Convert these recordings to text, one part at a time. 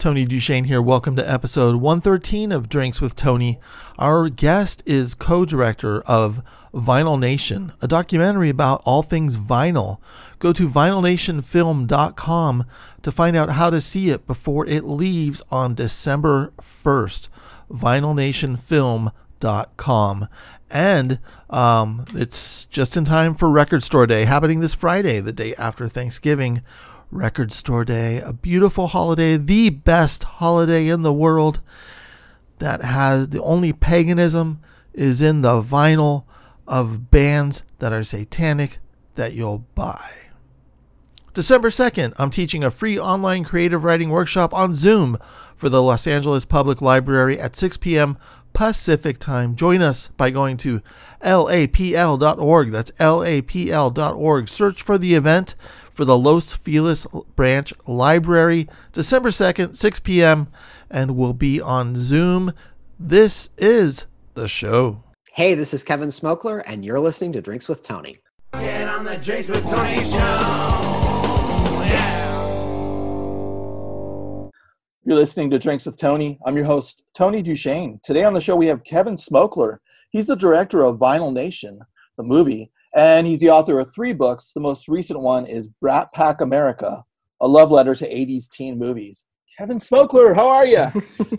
Tony DuShane here. Welcome to episode 113 of Drinks with Tony. Our guest is co director of Vinyl Nation, a documentary about all things vinyl. Go to vinylnationfilm.com to find out how to see it before it leaves on December 1st. vinylnationfilm.com. And um, it's just in time for Record Store Day, happening this Friday, the day after Thanksgiving. Record Store Day, a beautiful holiday, the best holiday in the world that has the only paganism is in the vinyl of bands that are satanic that you'll buy. December 2nd, I'm teaching a free online creative writing workshop on Zoom for the Los Angeles Public Library at 6 p.m. Pacific time. Join us by going to lapl.org. That's lapl.org. Search for the event for the Los Feliz Branch Library, December 2nd, 6 p.m., and we'll be on Zoom. This is the show. Hey, this is Kevin Smokler, and you're listening to Drinks with Tony. Get on the Drinks with Tony show. You're listening to Drinks with Tony. I'm your host, Tony DuShane. Today on the show, we have Kevin Smokler. He's the director of Vinyl Nation, the movie, and he's the author of three books. The most recent one is Brat Pack America, a love letter to 80s teen movies. Kevin Smokler, how are you?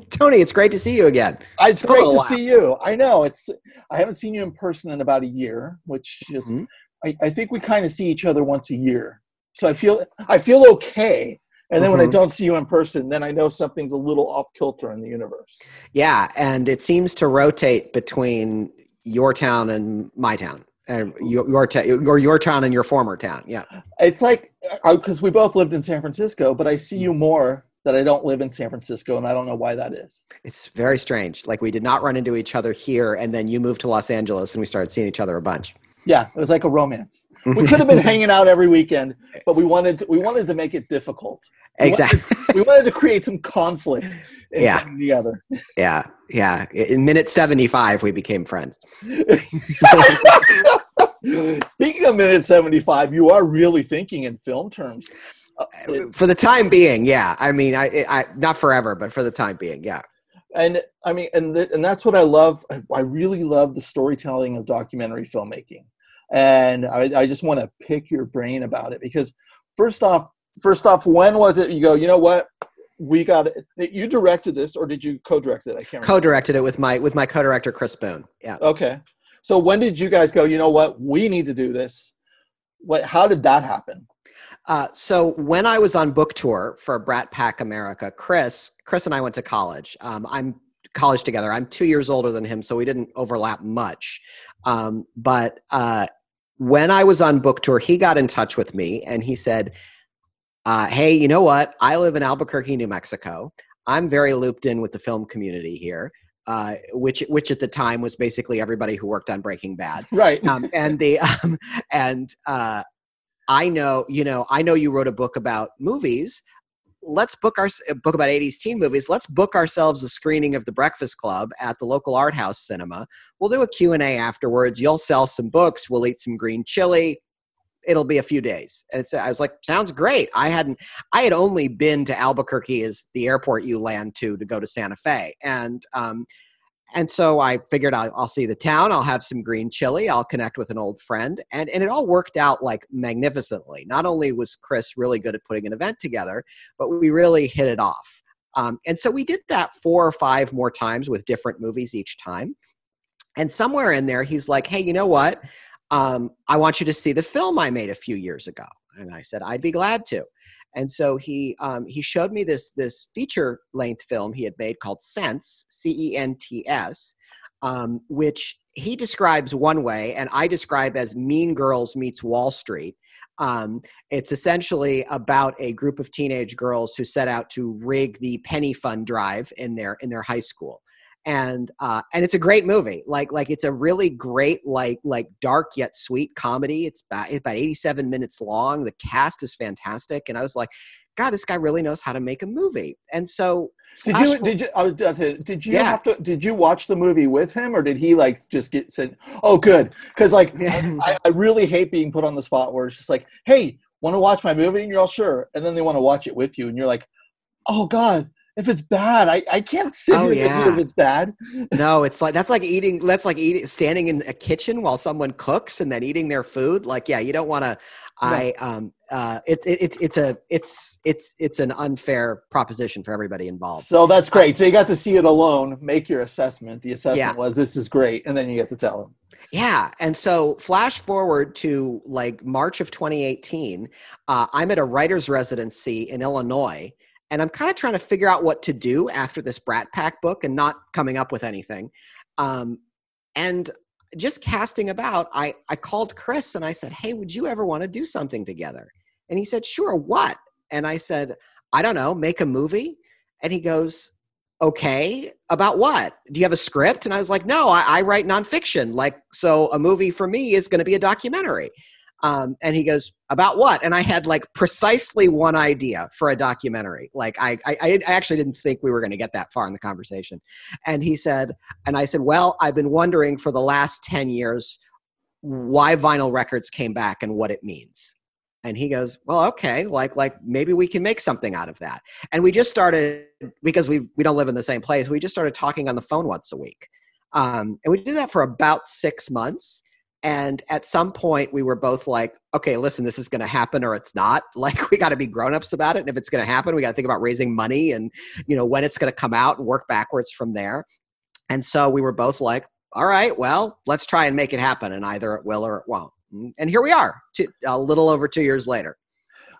Tony, it's great to see you again. It's great to see you. I know it's. I haven't seen you in person in about a year, which just mm-hmm. I, I, think we kind of see each other once a year. So I feel I feel okay. And then mm-hmm. when I mm-hmm. don't see you in person, then I know something's a little off kilter in the universe. Yeah, and it seems to rotate between your town and my town and your your, ta- your your town and your former town. Yeah, it's like because uh, we both lived in San Francisco, but I see you more that I don't live in San Francisco, and I don't know why that is. It's very strange. Like we did not run into each other here, and then you moved to Los Angeles, and we started seeing each other a bunch. Yeah, it was like a romance. We could have been hanging out every weekend, but we wanted to, we wanted to make it difficult. We exactly. Wanted to, we wanted to create some conflict yeah. together. Yeah, yeah. In minute seventy-five, we became friends. Speaking of minute seventy-five, you are really thinking in film terms. Uh, for the time being, yeah. I mean, I, I not forever, but for the time being, yeah. And I mean, and th- and that's what I love. I really love the storytelling of documentary filmmaking, and I, I just want to pick your brain about it because first off, first off, when was it you go? You know what? We got it. You directed this, or did you co-direct it? I can't. Co-directed it with my with my co-director Chris Boone. Yeah. Okay. So when did you guys go? You know what? We need to do this. What? How did that happen? Uh, so when I was on book tour for Brat Pack America, Chris, Chris and I went to college. Um, I'm college together. I'm two years older than him, so we didn't overlap much. Um, but uh, when I was on book tour, he got in touch with me and he said, uh, "Hey, you know what? I live in Albuquerque, New Mexico. I'm very looped in with the film community here." Uh, which which at the time was basically everybody who worked on Breaking Bad, right? Um, and the um, and uh, I know, you know, I know you wrote a book about movies. Let's book our book about 80s teen movies. Let's book ourselves a screening of The Breakfast Club at the local art house cinema. We'll do a Q&A afterwards. You'll sell some books. We'll eat some green chili. It'll be a few days. And I was like, sounds great. I hadn't, I had only been to Albuquerque as the airport you land to to go to Santa Fe. And, um, and so I figured I'll, I'll, see the town, I'll have some green chili, I'll connect with an old friend. And, and it all worked out like magnificently. Not only was Chris really good at putting an event together, but we really hit it off. Um, and so we did that four or five more times with different movies each time. And somewhere in there, he's like, hey, you know what? Um, I want you to see the film I made a few years ago. And I said, I'd be glad to. And so he um, he showed me this this feature length film he had made called Cents C E N T S, um, which he describes one way, and I describe as Mean Girls meets Wall Street. Um, it's essentially about a group of teenage girls who set out to rig the penny fund drive in their in their high school and uh, and it's a great movie. Like like it's a really great like like dark yet sweet comedy. It's about it's about 87 minutes long. The cast is fantastic, and I was like, God, this guy really knows how to make a movie. And so did you did you I was, did you yeah. have to did you watch the movie with him or did he like just get said oh good because like I, I really hate being put on the spot where it's just like hey want to watch my movie and you're all sure and then they want to watch it with you and you're like oh god if it's bad, I, I can't sit Oh, here yeah. if it's bad. No, it's like that's like eating. That's like eating, standing in a kitchen while someone cooks and then eating their food. Like, yeah, you don't want to. I um uh it, it it's it's a it's it's it's an unfair proposition for everybody involved. So that's great. So you got to see it alone, make your assessment. The assessment Yeah. was this is great, and then you get to tell them. Yeah, and so flash forward to like March of 2018. Uh, I'm at a writer's residency in Illinois, and I'm kind of trying to figure out what to do after this Brat Pack book and not coming up with anything. Um, and just casting about, I I called Chris and I said, "Hey, would you ever want to do something together?" And he said, "Sure. What?" And I said, "I don't know. Make a movie." And he goes, okay about what do you have a script and i was like no i, I write nonfiction like so a movie for me is going to be a documentary um, and he goes about what? And i had like precisely one idea for a documentary. Like i i, I actually didn't think we were going to get that far in the conversation. And he said and i said well i've been wondering for the last 10 years why vinyl records came back and what it means. And he goes well okay like like maybe we can make something out of that. And we just started because we we don't live in the same place we just started talking on the phone once a week. Um, and we did that for about six months and at some point we were both like okay listen this is going to happen or it's not like we got to be grown-ups about it and if it's going to happen we got to think about raising money and you know when it's going to come out and work backwards from there and so we were both like all right well let's try and make it happen and either it will or it won't mm, and here we are two, a little over two years later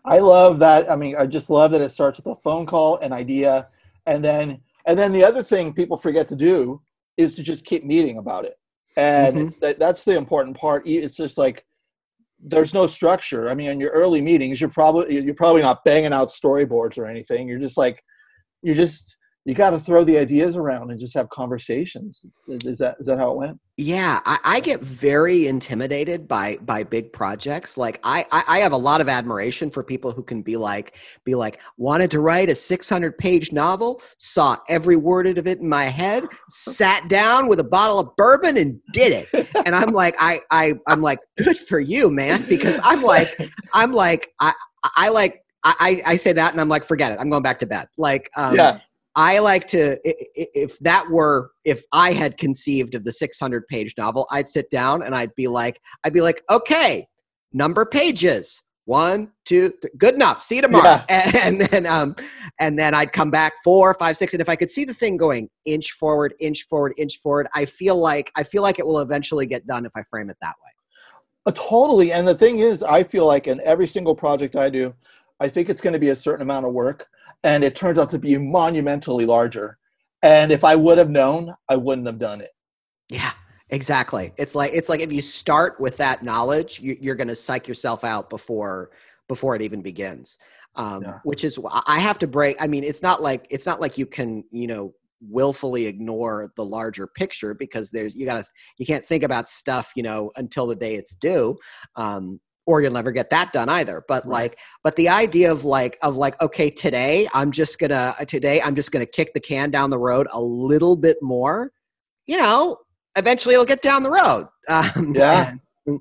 I love that. I mean, I just love that it starts with a phone call, an idea, and then and then the other thing people forget to do is to just keep meeting about it. And Mhm. it's, that, that's the important part. It's just like there's no structure. I mean, in your early meetings, you're probably you're probably not banging out storyboards or anything. You're just like you're just you got to throw the ideas around and just have conversations. Is, that is that how it went? Yeah, I, I get very intimidated by by big projects. Like I, I I have a lot of admiration for people who can be like be like wanted to write a 600 page novel, saw every word of it in my head, sat down with a bottle of bourbon and did it. And I'm like I I I'm like good for you, man, because I'm like I'm like I I like I I say that and I'm like forget it. I'm going back to bed. Like um, yeah, I like to, if that were, if I had conceived of the 600 page novel, I'd sit down and I'd be like, I'd be like, okay, number pages, one, two, good enough. See you tomorrow. And then, um, and then I'd come back four, five, six, and if I could see the thing going inch forward, inch forward, inch forward, I feel like I feel like it will eventually get done if I frame it that way. Uh, totally. And the thing is, I feel like in every single project I do, I think it's going to be a certain amount of work, and it turns out to be monumentally larger. And if I would have known, I wouldn't have done it. Yeah, exactly. It's like it's like if you start with that knowledge, you, you're going to psych yourself out before before it even begins. Um, Yeah. Which is I- I have to break. I mean, it's not like it's not like you can you know willfully ignore the larger picture because there's you gotta you can't think about stuff you know until the day it's due um or you'll never get that done either but Right. like but the idea of like of like okay today i'm just gonna today i'm just gonna kick the can down the road a little bit more you know eventually it'll get down the road um, Yeah. and,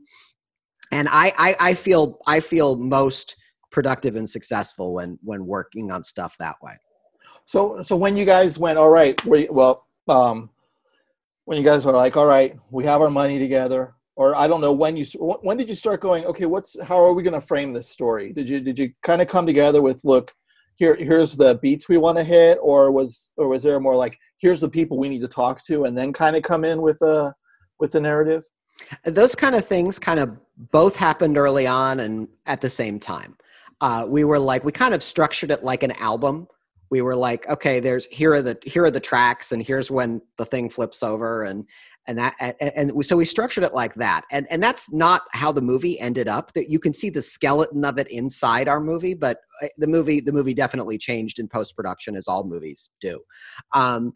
and I, I i feel i feel most productive and successful when when working on stuff that way So, so when you guys went, all right, we, well, um, when you guys were like, all right, we have our money together, or I don't know when you when did you start going? Okay, what's how are we going to frame this story? Did you did you kind of come together with look? Here, here's the beats we want to hit, or was, or was there more like, here's the people we need to talk to, and then kind of come in with a, with the narrative? those kind of things kind of both happened early on and at the same time uh, we were like we kind of structured it like an album we were like okay there's here are the here are the tracks and here's when the thing flips over and and that and, and so we structured it like that. And and that's not how the movie ended up. That you can see the skeleton of it inside our movie but uh, the movie the movie definitely changed in post production as all movies do. Um,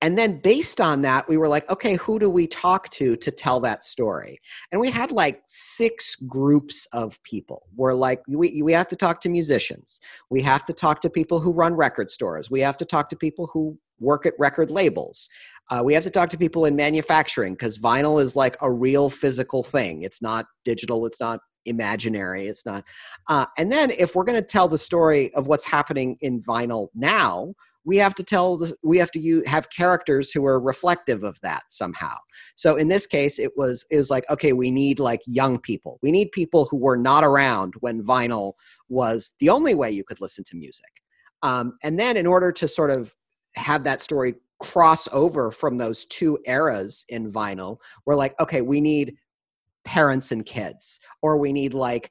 and then based on that we were like okay who do we talk to to tell that story? And we had like six groups of people. We're like we, we have to talk to musicians. We have to talk to people who run record stores. We have to talk to people who work at record labels. Uh, we have to talk to people in manufacturing because vinyl is like a real physical thing. It's not digital it's not imaginary it's not uh, and then if we're going to tell the story of what's happening in vinyl now we have to tell the, we have to use, have characters who are reflective of that somehow. So in this case it was it was like okay we need like young people. We need people who were not around when vinyl was the only way you could listen to music. Um, and then in order to sort of have that story cross over from those two eras in vinyl we're like okay we need parents and kids or we need like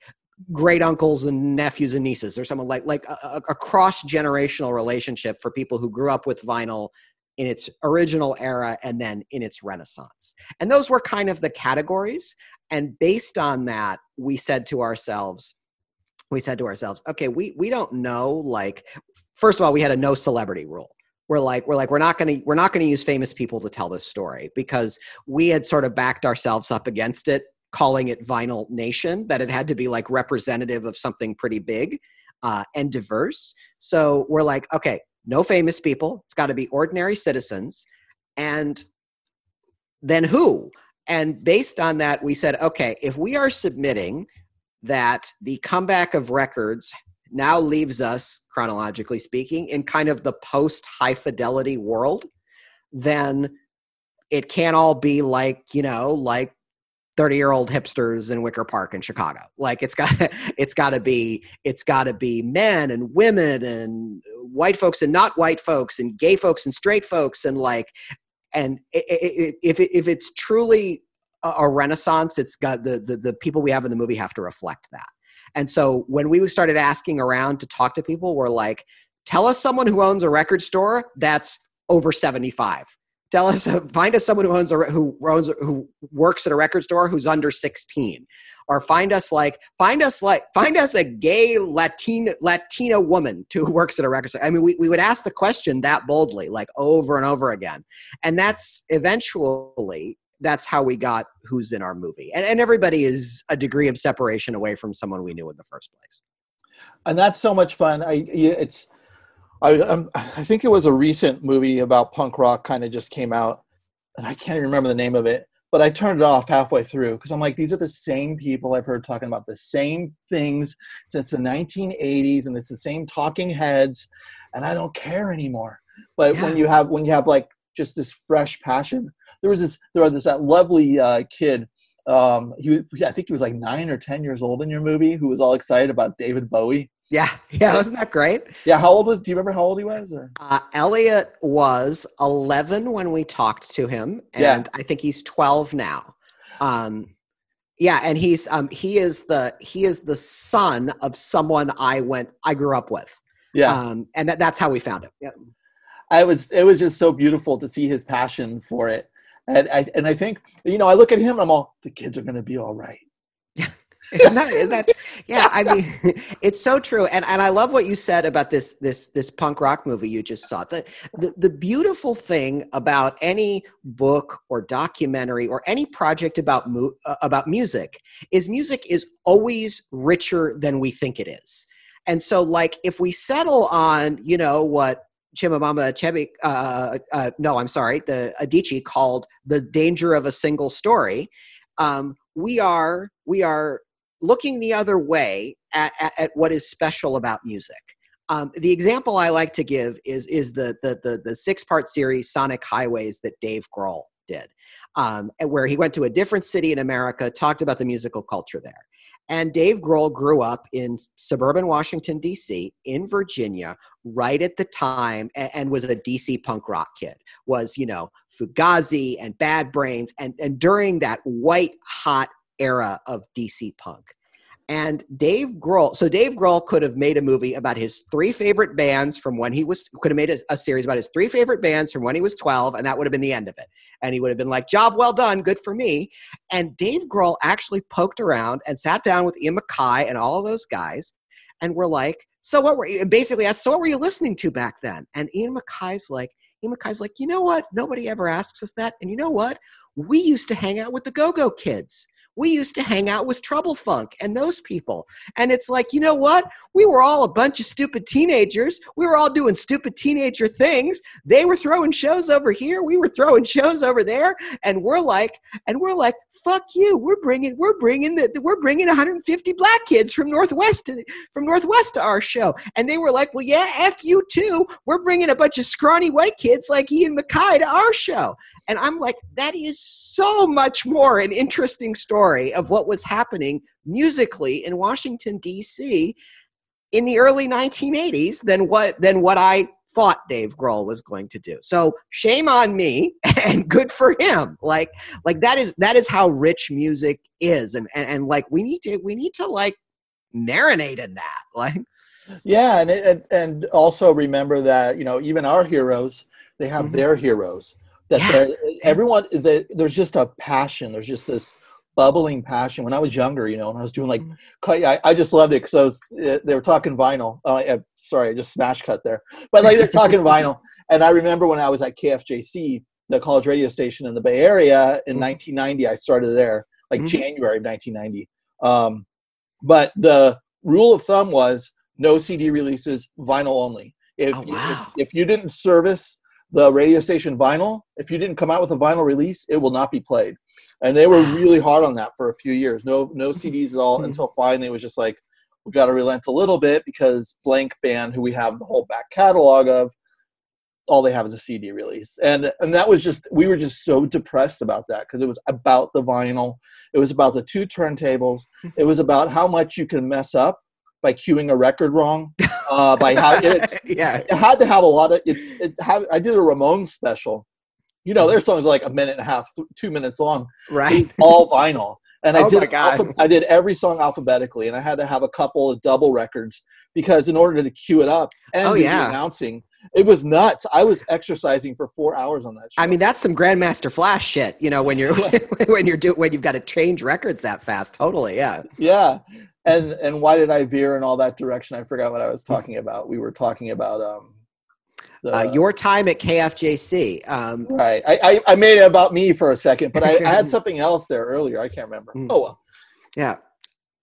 great uncles and nephews and nieces or someone like like a, a cross generational relationship for people who grew up with vinyl in its original era and then in its renaissance. And those were kind of the categories and based on that we said to ourselves we said to ourselves okay we we don't know like first of all we had a no celebrity rule we're like we're like we're not going to we're not going to use famous people to tell this story because we had sort of backed ourselves up against it calling it Vinyl Nation, that it had to be like representative of something pretty big uh, and diverse. So we're like, okay, no famous people. It's got to be ordinary citizens. And then who? And based on that, we said, okay, if we are submitting that the comeback of records now leaves us, chronologically speaking, in kind of the post high fidelity world, then it can't all be like, you know, like 30 year old hipsters in Wicker Park in Chicago. Like it's got it's got to be it's got to be men and women and white folks and not white folks and gay folks and straight folks and like and if if it's truly a renaissance, it's got the, the the people we have in the movie have to reflect that. And so when we started asking around to talk to people, we're like, tell us someone who owns a record store that's over 75 tell us find us someone who owns a who owns who works at a record store who's under 16 or find us like find us like find us a gay latina latina woman who works at a record store. I mean we, we would ask the question that boldly like over and over again. And that's eventually that's how we got who's in our movie and, and everybody is a degree of separation away from someone we knew in the first place and that's so much fun i it's I um, I think it was a recent movie about punk rock kind of just came out, and I can't even remember the name of it. But I turned it off halfway through because I'm like, these are the same people I've heard talking about the same things since the 1980s, and it's the same talking heads, and I don't care anymore. But yeah. when you have when you have like just this fresh passion, there was this there was this that lovely uh, kid. Um, he I think he was like nine or ten years old in your movie, who was all excited about David Bowie yeah, yeah, wasn't that great? Yeah, how old was? Do you remember how old he was? Uh, Elliot was 11 when we talked to him, and yeah. I think he's 12 now. Um, yeah, and he's um, he is the he is the son of someone I went I grew up with. Yeah, um, and that, that's how we found him. Yeah, I was it was just so beautiful to see his passion for it, and I and I think you know I look at him, I'm all the kids are going to be all right. isn't that, isn't that yeah i mean it's so true. And and i love what you said about this this this punk rock movie you just saw. The, the the beautiful thing about any book or documentary or any project about mu- uh, about music is music is always richer than we think it is. And so like if we settle on you know what Chimamanda Achebe, uh, uh, no, I'm sorry, the Adichie called the danger of a single story. Um, we are we are looking the other way at, at, at what is special about music. Um, the example I like to give is is the the the, the six part series Sonic Highways that Dave Grohl did, um, where he went to a different city in America, talked about the musical culture there. And Dave Grohl grew up in suburban Washington, D.C., in Virginia, right at the time, and, and, was a DC punk rock kid. Was, you know, Fugazi and Bad Brains, and, and during that white hot era of DC punk. And Dave Grohl, so Dave Grohl could have made a movie about his three favorite bands from when he was, could have made a, a, series about his three favorite bands from when he was 12, and that would have been the end of it. And he would have been like, job well done, good for me. And Dave Grohl actually poked around and sat down with Ian MacKaye and all those guys and were like, so what were you, basically asked, so what were you listening to back then? And Ian MacKaye's like, Ian MacKaye's like, you know what? Nobody ever asks us that. And you know what? We used to hang out with the Go Go Kids we used to hang out with Trouble Funk and those people. And it's like, you know what? We were all a bunch of stupid teenagers. We were all doing stupid teenager things. They were throwing shows over here. We were throwing shows over there. And we're like, and we're like, fuck you. We're bringing, we're bringing the, we're bringing 150 black kids from Northwest to, from Northwest to our show. And they were like, well, yeah, F you too. We're bringing a bunch of scrawny white kids like Ian MacKaye to our show. And I'm like, that is so much more an interesting story of what was happening musically in Washington, D.C. in the early 1980s than what, than what I thought Dave Grohl was going to do. So shame on me and good for him. Like, like that is, that is how rich music is. And, and, and like, we need to, we need to like marinate in that. Like, Yeah, and it, and also remember that you know even our heroes they have Mhm. their heroes. That Yeah. everyone there's just a passion. There's just this bubbling passion. When I was younger, you know, and I was doing like, Mhm. I, I just loved it because I was uh, they were talking vinyl. Oh, I, sorry, I just smash cut there, but like they're talking vinyl. And I remember when I was at KFJC, the college radio station in the Bay Area in Mhm. 1990. I started there like Mhm. January of 1990. Um, but the rule of thumb was no CD releases, vinyl only. If, Oh, you, if, if you didn't service the radio station vinyl, if you didn't come out with a vinyl release, it will not be played. And they were really hard on that for a few years. No, no CDs at all Mhm. until finally it was just like, we got to relent a little bit because Blank Band, who we have the whole back catalog of, all they have is a CD release. And and that was just we were just so depressed about that because it was about the vinyl. It was about the two turntables. It was about how much you can mess up by cueing a record wrong. Uh, by how it, yeah. it had to have a lot of it's it have I did a Ramones special. You know, their songs are like a minute and a half, th- two minutes long, Right. all vinyl. And I Oh did my God. alpha- I did every song alphabetically, and I had to have a couple of double records because in order to cue it up and Oh, yeah. announcing, it was nuts. I was exercising for four hours on that. Show. I mean, that's some Grandmaster Flash shit. You know, when you're when you're do when you've got to change records that fast. Totally, yeah. yeah. And and why did I veer in all that direction? I forgot what I was talking about. We were talking about um, Uh, your time at KFJC. Um, Right. I, I, I made it about me for a second, but I, I had something else there earlier. I can't remember. Mm. Oh well. yeah.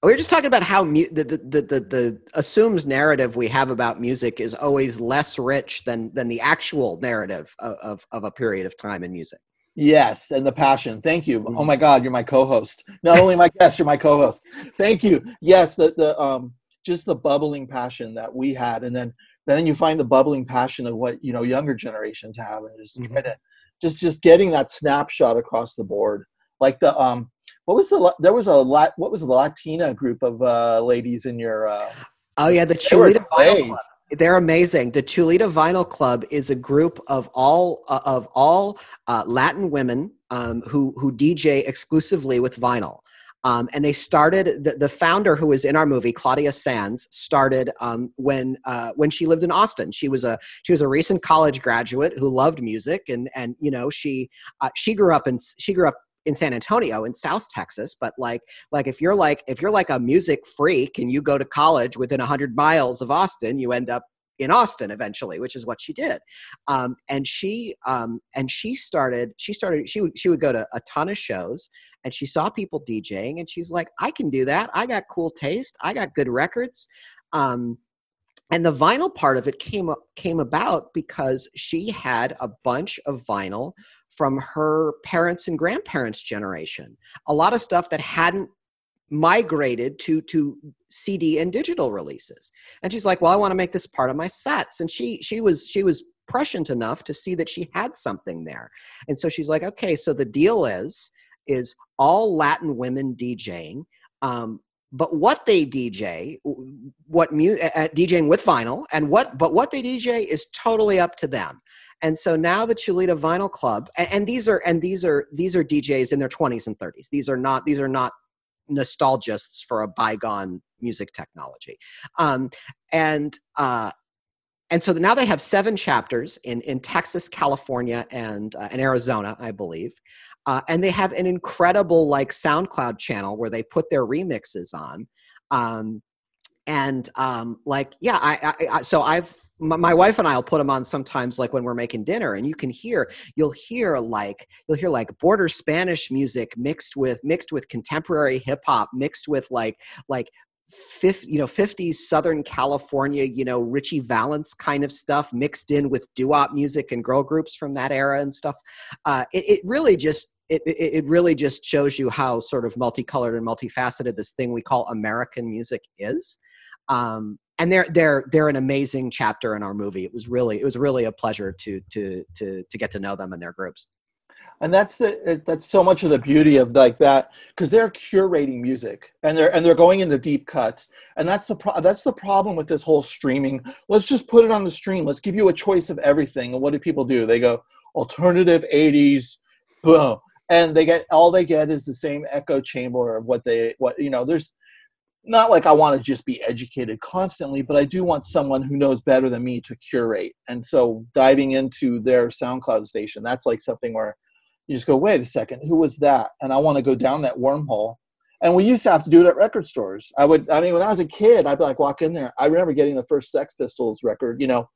We were just talking about how mu- the, the, the, the, the assumed narrative we have about music is always less rich than, than the actual narrative of, of, of a period of time in music. Yes, and the passion. Thank you. Mhm. Oh my God, you're my co-host. Not only my guest, you're my co-host. Thank you. Yes, the the um just the bubbling passion that we had, and then then you find the bubbling passion of what you know younger generations have, and just try Mhm. to just just getting that snapshot across the board. Like the um, what was the there was a lot what was the Latina group of uh ladies in your uh Oh yeah, the Chulita Vinyl. Club. They're amazing. The Chulita Vinyl Club is a group of all uh, of all uh, Latin women um, who who DJ exclusively with vinyl. Um, and they started the, the founder who was in our movie Claudia Saenz started um, when uh, when she lived in austin. She was a she was a recent college graduate who loved music and and you know she uh, she grew up in she grew up in san antonio in south texas but like like if you're like if you're like a music freak and you go to college within 100 miles of austin you end up in austin eventually which is what she did. Um, and she um, and she started she started she would she would go to a ton of shows and she saw people djing and she's like i can do that. I got cool taste. I got good records. Um, and the vinyl part of it came came about because she had a bunch of vinyl from her parents and grandparents generation a lot of stuff that hadn't migrated to to cd and digital releases. And she's like well i want to make this part of my sets. And she she was she was prescient enough to see that she had something there. And so she's like okay so the deal is is all latin women djing um, but what they DJ, what mu- uh, DJing with vinyl, and what but what they DJ is totally up to them. And so now the Chulita Vinyl Club, and, and these are and these are these are DJs in their 20s and 30s. These are not these are not nostalgists for a bygone music technology. Um, and uh, and so now they have seven chapters in in Texas, California, and uh, and Arizona, I believe. Uh, and they have an incredible like SoundCloud channel where they put their remixes on. Um, and um, like yeah I, I, I so i've my, wife and i'll put them on sometimes like when we're making dinner and you can hear you'll hear like you'll hear like border spanish music mixed with mixed with contemporary hip-hop mixed with like like fifth you know 50s southern california you know Ritchie Valens kind of stuff mixed in with doo-wop music and girl groups from that era and stuff uh, it, it really just it, it, it really just shows you how sort of multicolored and multifaceted this thing we call American music is. Um, and they're they're they're an amazing chapter in our movie. It was really it was really a pleasure to to to to get to know them and their groups. And that's the that's so much of the beauty of like that because they're curating music and they're and they're going into deep cuts and that's the pro- that's the problem with this whole streaming. Let's just put it on the stream. Let's give you a choice of everything. And what do people do? They go alternative '80s, boom and they get all they get is the same echo chamber of what they what you know there's not like i want to just be educated constantly but i do want someone who knows better than me to curate. And so diving into their soundcloud station that's like something where you just go wait a second who was that? And i want to go down that wormhole. And we used to have to do it at record stores. I would i mean when i was a kid i'd like walk in there. I remember getting the first sex pistols record you know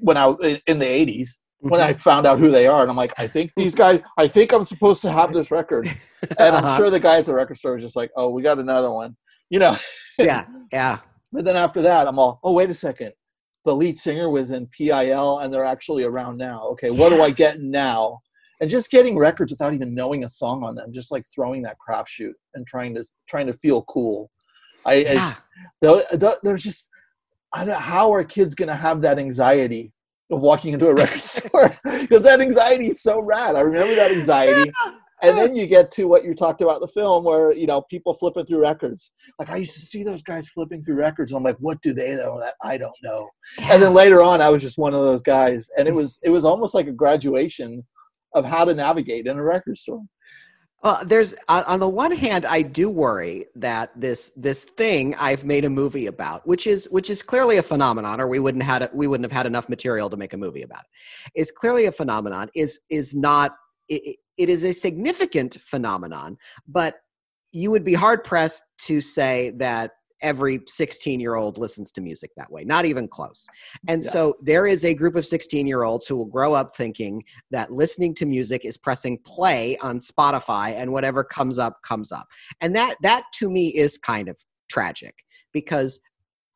when i in the 80s when I mm-hmm. found out who they are. And I'm like, I think these guys, I think I'm supposed to have this record. And I'm sure the guy at the record store was just like, oh, we got another one, you know? yeah, yeah. But then after that, I'm all, oh, wait a second. The lead singer was in PIL and they're actually around now. Okay, what do I get now? And just getting records without even knowing a song on them, just like throwing that crapshoot and trying to trying to feel cool. I, yeah. there's just, I don't, how are kids going to have that anxiety of walking into a record store because that anxiety is so rad. I remember that anxiety. And then you get to what you talked about the film where, you know, people flipping through records. Like I used to see those guys flipping through records. And I'm like, what do they know that I don't know? And then later on I was just one of those guys. And it was it was almost like a graduation of how to navigate in a record store. Well, there's uh, on the one hand, I do worry that this this thing I've made a movie about, which is which is clearly a phenomenon, or we wouldn't had we wouldn't have had enough material to make a movie about it. Is clearly a phenomenon. Is is not. It, it is a significant phenomenon, but you would be hard pressed to say that every 16 year old listens to music that way, not even close. And yeah. so there is a group of 16 year olds who will grow up thinking that listening to music is pressing play on Spotify and whatever comes up, comes up. And that, that to me is kind of tragic because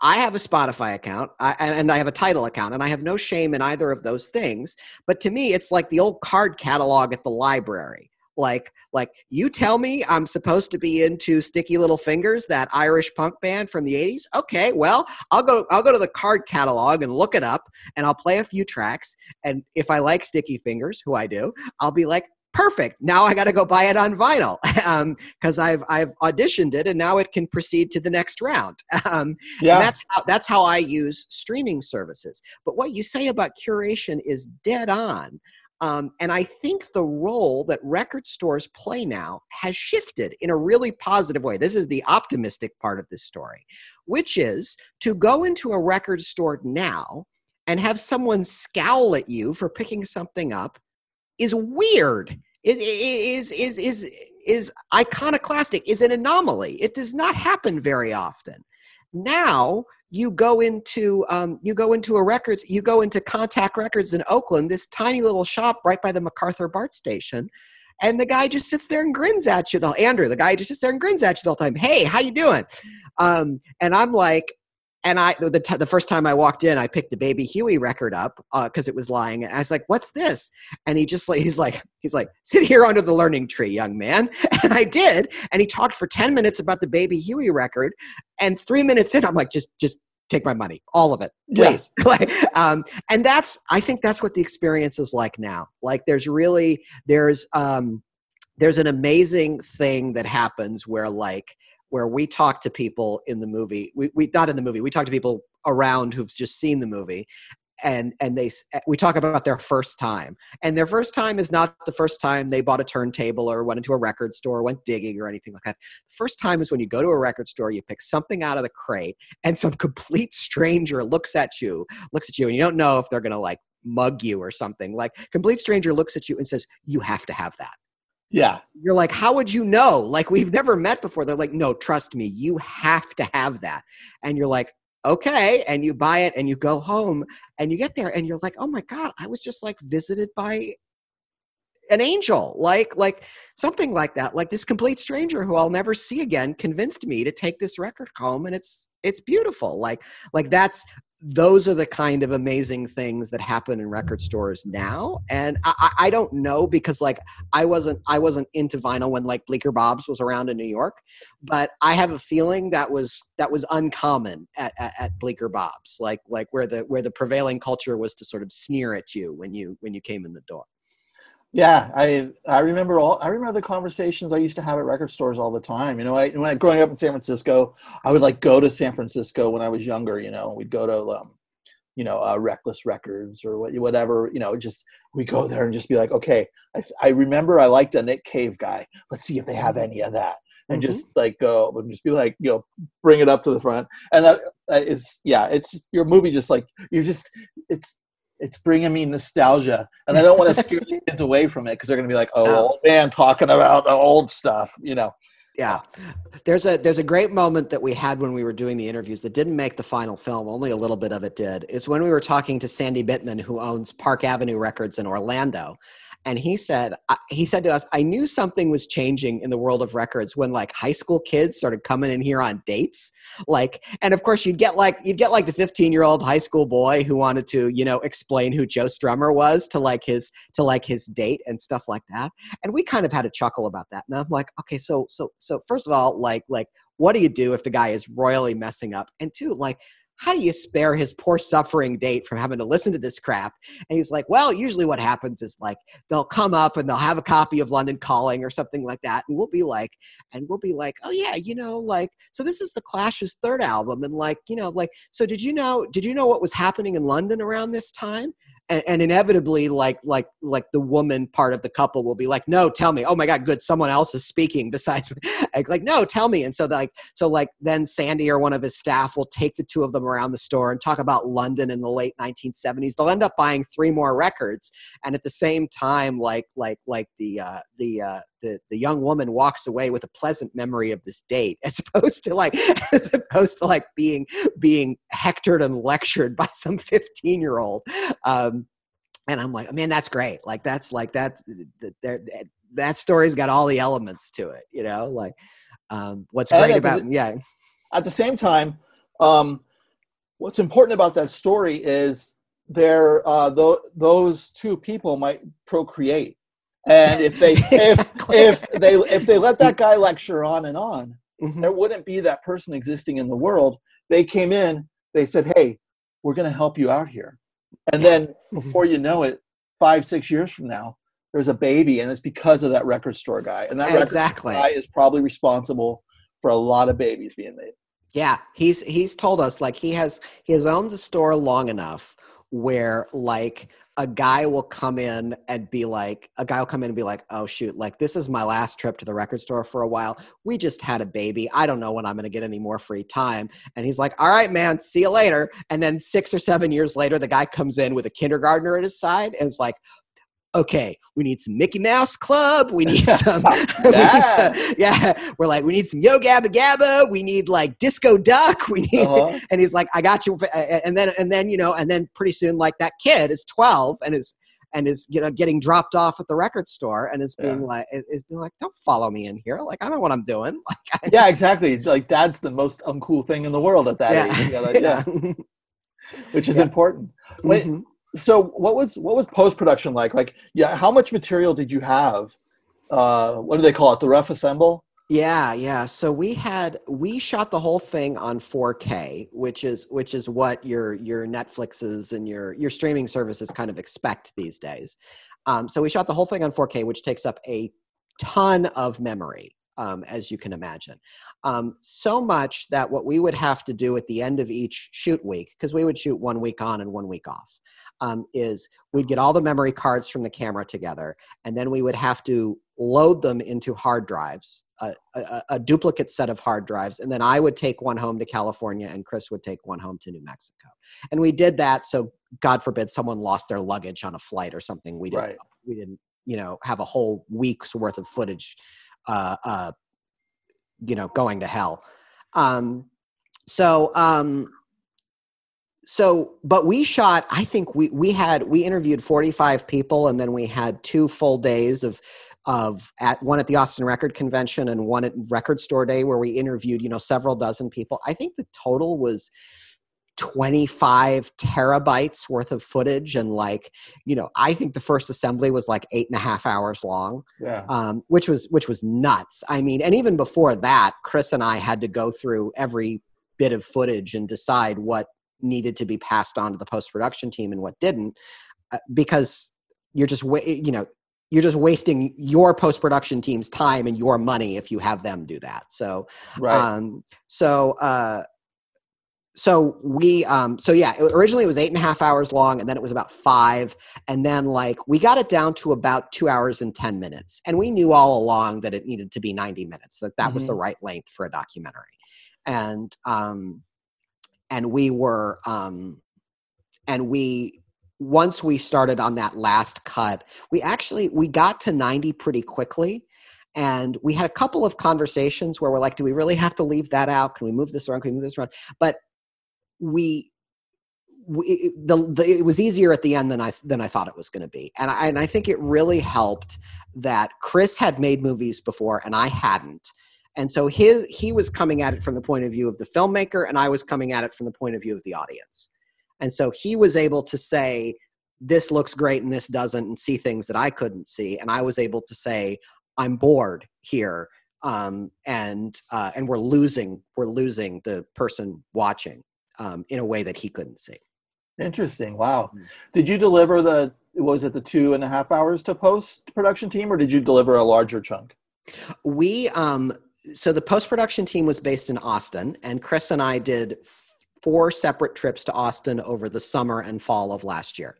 I have a Spotify account I, and I have a Tidal account, and I have no shame in either of those things. But to me, it's like the old card catalog at the library like like you tell me i'm supposed to be into Stiff Little Fingers that irish punk band from the 80s okay well i'll go i'll go to the card catalog and look it up and i'll play a few tracks and if i like sticky fingers who i do i'll be like perfect now i got to go buy it on vinyl because um, i've i've auditioned it and now it can proceed to the next round. Um, yeah. that's how that's how i use streaming services. But what you say about curation is dead on um, and I think the role that record stores play now has shifted in a really positive way. This is the optimistic part of this story, which is to go into a record store now and have someone scowl at you for picking something up is weird. It is is is is iconoclastic. Is an anomaly. It does not happen very often. Now you go into um, you go into a records you go into contact records in oakland this tiny little shop right by the macarthur bart station and the guy just sits there and grins at you the andrew the guy just sits there and grins at you the whole time. Hey how you doing? Um, and i'm like and I the, t- the first time I walked in, I picked the Baby Huey record up because uh, it was lying. And I was like, "What's this?" And he just like he's like he's like, "Sit here under the learning tree, young man." And I did, and he talked for ten minutes about the Baby Huey record. And three minutes in, I'm like, "Just just take my money, all of it, please." Yeah. like, um, and that's I think that's what the experience is like now. Like, there's really there's um, there's an amazing thing that happens where like where we talk to people in the movie we, we not in the movie we talk to people around who've just seen the movie and and they eh, we talk about their first time. And their first time is not the first time they bought a turntable or went into a record store went digging or anything like that. The first time is when you go to a record store you pick something out of the crate and some complete stranger looks at you looks at you and you don't know if they're going to like mug you or something. Like complete stranger looks at you and says you have to have that Yeah. You're like, how would you know? Like, we've never met before. They're like, no, trust me, you have to have that. And you're like, okay. And you buy it and you go home and you get there and you're like, oh my God, I was just like visited by an angel like like something like that like this complete stranger who i'll never see again convinced me to take this record home and it's it's beautiful like like that's those are the kind of amazing things that happen in record stores now. And I, I don't know because like i wasn't i wasn't into vinyl when like bleecker bob's was around in new york but i have a feeling that was that was uncommon at, at, at bleecker bob's like like where the where the prevailing culture was to sort of sneer at you when you when you came in the door Yeah, I I remember all I remember the conversations I used to have at record stores all the time. You know, I when I growing up in San Francisco, I would like go to San Francisco when I was younger. You know, we'd go to um, you know, uh, Reckless Records or what, whatever. You know, just we go there and just be like, okay, I, I remember I liked a Nick Cave guy. Let's see if they have any of that, and Mhm. just like go and just be like, you know, bring it up to the front. And that, that is, yeah, it's just, your movie. Just like you're just, it's it's bringing me nostalgia, and I don't want to scare the kids away from it because they're gonna be like, oh, Oh. old man talking about the old stuff. You know, Yeah. There's a there's a great moment that we had when we were doing the interviews that didn't make the final film, only a little bit of it did. It's when we were talking to Sandy Bittman who owns Park Avenue Records in Orlando. And he said he said to us, "I knew something was changing in the world of records when like high school kids started coming in here on dates. Like and of course you'd get like you'd get like the 15-year-old high school boy who wanted to, you know, explain who Joe Strummer was to like his to like his date and stuff like that and we kind of had a chuckle about that. And I'm like, okay, so so so first of all, like like what do you do if the guy is royally messing up? And two, like how do you spare his poor suffering date from having to listen to this crap? And he's like, well, usually what happens is like they'll come up and they'll have a copy of London Calling or something like that, and we'll be like, and we'll be like, oh yeah, you know, like so this is the Clash's third album, and like you know, like so did you know did you know what was happening in London around this time? And, and inevitably like like like the woman part of the couple will be like no tell me. Oh my god good someone else is speaking besides me. Like, like no tell me. And so like so like then sandy or one of his staff will take the two of them around the store and talk about london in the late 1970s they'll end up buying three more records and at the same time like like like the uh the uh the, the young woman walks away with a pleasant memory of this date as opposed to like as opposed to like being being hectored and lectured by some 15 year old um, and i'm like man that's great. Like that's like that that, that, that story's got all the elements to it you know like um, what's And great at the- about yeah. at the same time, um, what's important about that story is there uh, th- those two people might procreate, and if they if Exactly. if they if they let that guy lecture on and on, Mhm. there wouldn't be that person existing in the world. They came in, they said, "Hey, we're going to help you out here," and then before you know it, five six years from now, there's a baby, and it's because of that record store guy, and that record store guy is probably responsible for a lot of babies being made. Yeah, he's he's told us like he has he has owned the store long enough where like a guy will come in and be like a guy will come in and be like, "Oh shoot, like this is my last trip to the record store for a while. We just had a baby. I don't know when I'm going to get any more free time." And he's like, "All right, man, see you later." And then 6 or 7 years later the guy comes in with a kindergartner at his side and is like, Okay, we need some Mickey Mouse Club. We need some, we need Yeah. some- yeah. We're like, we need some Yo Gabba Gabba. We need like Disco Duck. We need, Uh-huh. and he's like, I got you. And then, and then, you know, and then pretty soon, like that kid is 12 and is, and is, you know, getting dropped off at the record store and is being Yeah. like, is being like, don't follow me in here. Like, I know what I'm doing. Like, I, yeah, exactly. Like dad's the most uncool thing in the world at that yeah. age. Yeah, like, yeah, which is important. Mhm. So what was what was post production like? Like, yeah, how much material did you have? Uh, what do they call it? The rough assemble. Yeah, yeah. So we had we shot the whole thing on 4K, which is which is what your your Netflixes and your your streaming services kind of expect these days. Um, so we shot the whole thing on 4K, which takes up a ton of memory, um, as you can imagine. Um, so much that what we would have to do at the end of each shoot week, because we would shoot one week on and one week off, um, is we'd get all the memory cards from the camera together, and then we would have to load them into hard drives a, a, a duplicate set of hard drives and then i would take one home to california and chris would take one home to new mexico and we did that so god forbid someone lost their luggage on a flight or something we didn't Right. we didn't you know have a whole week's worth of footage uh, uh, you know going to hell um, so um, so but we shot i think we we had we interviewed 45 people and then we had two full days of of at one at the austin record convention and one at record store day where we interviewed you know several dozen people i think the total was 25 terabytes worth of footage and like you know i think the first assembly was like eight and a half hours long Yeah. um, which was which was nuts i mean and even before that chris and i had to go through every bit of footage and decide what needed to be passed on to the post production team and what didn't uh, because you're just wa- you know you're just wasting your post production team's time and your money if you have them do that. So right. um, so uh, so we um, so yeah, it- originally it was eight and a half hours long, and then it was about five, and then like we got it down to about two hours and ten minutes, and we knew all along that it needed to be ninety minutes, that that was the right length for a documentary, and um, and we were um, and we once we started on that last cut we actually we got to 90 pretty quickly and we had a couple of conversations where we're like do we really have to leave that out? Can we move this around? Can we move this around? But we, we the, the it was easier at the end than i than i thought it was going to be and I, and I think it really helped that chris had made movies before and i hadn't and so his he was coming at it from the point of view of the filmmaker and i was coming at it from the point of view of the audience and so he was able to say this looks great and this doesn't and see things that i couldn't see and i was able to say i'm bored here um, and uh, and we're losing we're losing the person watching um, in a way that he couldn't see Interesting. Wow. Mm. Did you deliver the was it the two and a half hours to post production team, or did you deliver a larger chunk? we um so the post-production team was based in austin and chris and i did four separate trips to austin over the summer and fall of last year.